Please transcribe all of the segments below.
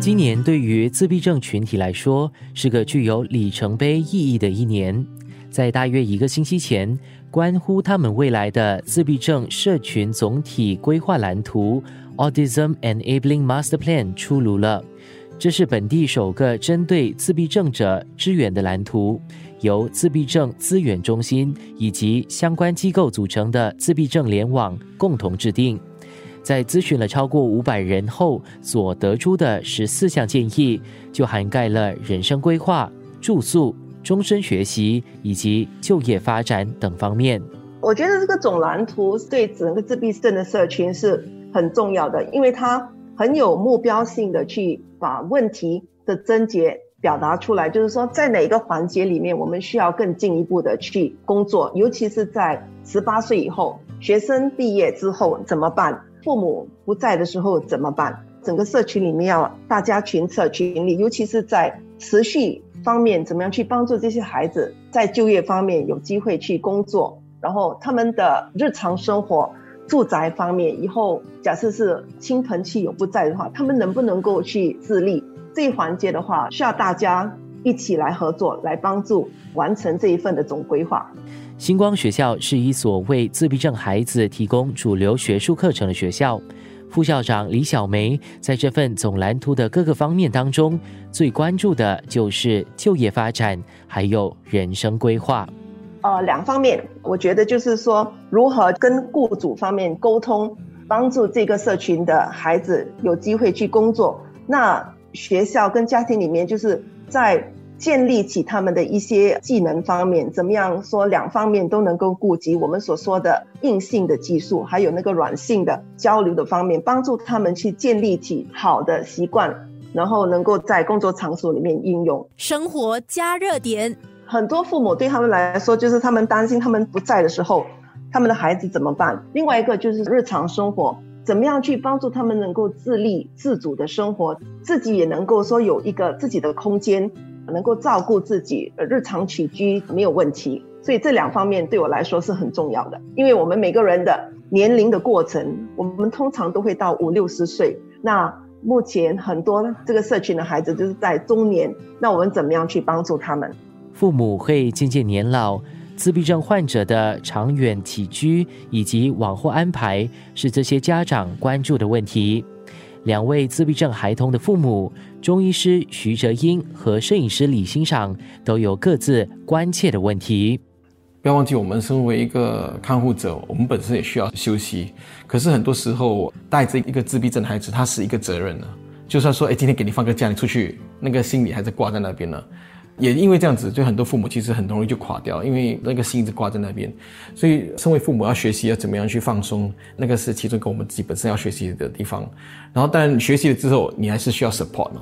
今年对于自闭症群体来说是个具有里程碑意义的一年。在大约一个星期前，关乎他们未来的自闭症社群总体规划蓝图 （Autism Enabling Master Plan） 出炉了。这是本地首个针对自闭症者支援的蓝图，由自闭症资源中心以及相关机构组成的自闭症联网共同制定。在咨询了超过五百人后所得出的十四项建议，就涵盖了人生规划、住宿、终身学习以及就业发展等方面。我觉得这个总蓝图对整个自闭症的社群是很重要的，因为它很有目标性的去把问题的症结表达出来，就是说在哪一个环节里面我们需要更进一步的去工作，尤其是在十八岁以后，学生毕业之后怎么办？父母不在的时候怎么办？整个社群里面要大家群策群力，尤其是在持续方面，怎么样去帮助这些孩子在就业方面有机会去工作，然后他们的日常生活、住宅方面，以后假设是亲朋戚友不在的话，他们能不能够去自立？这一环节的话，需要大家一起来合作，来帮助完成这一份的总规划。星光学校是一所为自闭症孩子提供主流学术课程的学校。副校长李小梅在这份总蓝图的各个方面当中，最关注的就是就业发展，还有人生规划。呃，两方面，我觉得就是说，如何跟雇主方面沟通，帮助这个社群的孩子有机会去工作。那学校跟家庭里面，就是在。建立起他们的一些技能方面，怎么样说两方面都能够顾及我们所说的硬性的技术，还有那个软性的交流的方面，帮助他们去建立起好的习惯，然后能够在工作场所里面应用。生活加热点，很多父母对他们来说，就是他们担心他们不在的时候，他们的孩子怎么办？另外一个就是日常生活，怎么样去帮助他们能够自立自主的生活，自己也能够说有一个自己的空间。能够照顾自己，日常起居没有问题，所以这两方面对我来说是很重要的。因为我们每个人的年龄的过程，我们通常都会到五六十岁。那目前很多这个社群的孩子就是在中年，那我们怎么样去帮助他们？父母会渐渐年老，自闭症患者的长远起居以及往后安排，是这些家长关注的问题。两位自闭症孩童的父母，中医师徐哲英和摄影师李欣赏，都有各自关切的问题。不要忘记，我们身为一个看护者，我们本身也需要休息。可是很多时候，带着一个自闭症孩子，他是一个责任呢。就算说，哎，今天给你放个假，你出去，那个心里还是挂在那边呢。也因为这样子，就很多父母其实很容易就垮掉，因为那个心一直挂在那边。所以，身为父母要学习要怎么样去放松，那个是其中跟我们自己本身要学习的地方。然后，但学习了之后，你还是需要 support 呢。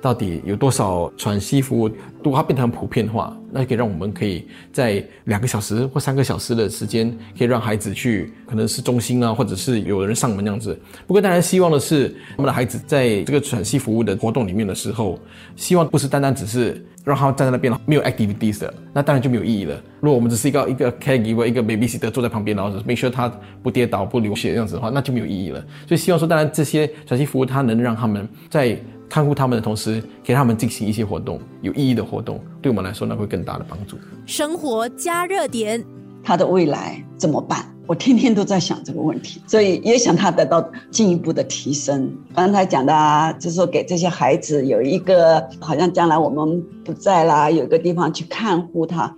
到底有多少喘息服务？如果它变成普遍化，那可以让我们可以在两个小时或三个小时的时间，可以让孩子去，可能是中心啊，或者是有人上门这样子。不过，当然希望的是，我们的孩子在这个喘息服务的活动里面的时候，希望不是单单只是让他站在那边没有 activities 的，那当然就没有意义了。如果我们只是一个一个 caregiver，一个 babysitter 坐在旁边，然后 make sure 他不跌倒、不流血这样子的话，那就没有意义了。所以希望说，当然这些喘息服务，它能让他们在看护他们的同时，给他们进行一些活动，有意义的活动，对我们来说呢会更大的帮助。生活加热点，他的未来怎么办？我天天都在想这个问题，所以也想他得到进一步的提升。刚才讲的啊，就是说给这些孩子有一个，好像将来我们不在啦，有一个地方去看护他，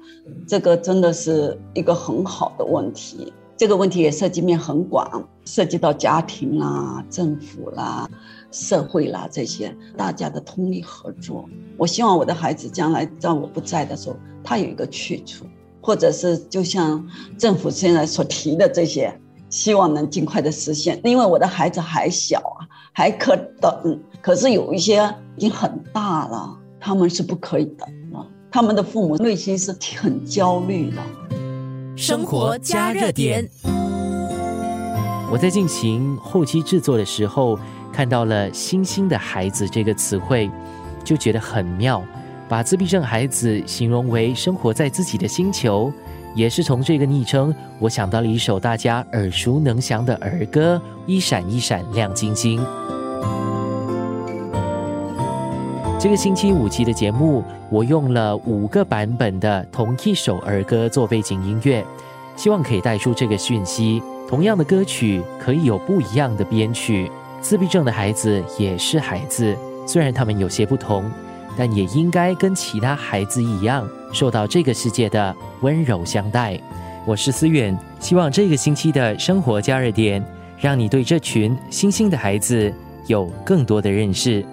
这个真的是一个很好的问题。这个问题也涉及面很广，涉及到家庭啦、政府啦。社会啦，这些大家的通力合作，我希望我的孩子将来在我不在的时候，他有一个去处，或者是就像政府现在所提的这些，希望能尽快的实现。因为我的孩子还小啊，还可等。可是有一些已经很大了，他们是不可以等了。他们的父母内心是很焦虑的。生活加热点。我在进行后期制作的时候。看到了“星星的孩子”这个词汇，就觉得很妙。把自闭症孩子形容为生活在自己的星球，也是从这个昵称，我想到了一首大家耳熟能详的儿歌《一闪一闪亮晶晶》。这个星期五期的节目，我用了五个版本的同一首儿歌做背景音乐，希望可以带出这个讯息：同样的歌曲可以有不一样的编曲。自闭症的孩子也是孩子，虽然他们有些不同，但也应该跟其他孩子一样，受到这个世界的温柔相待。我是思远，希望这个星期的生活加热点，让你对这群星星的孩子有更多的认识。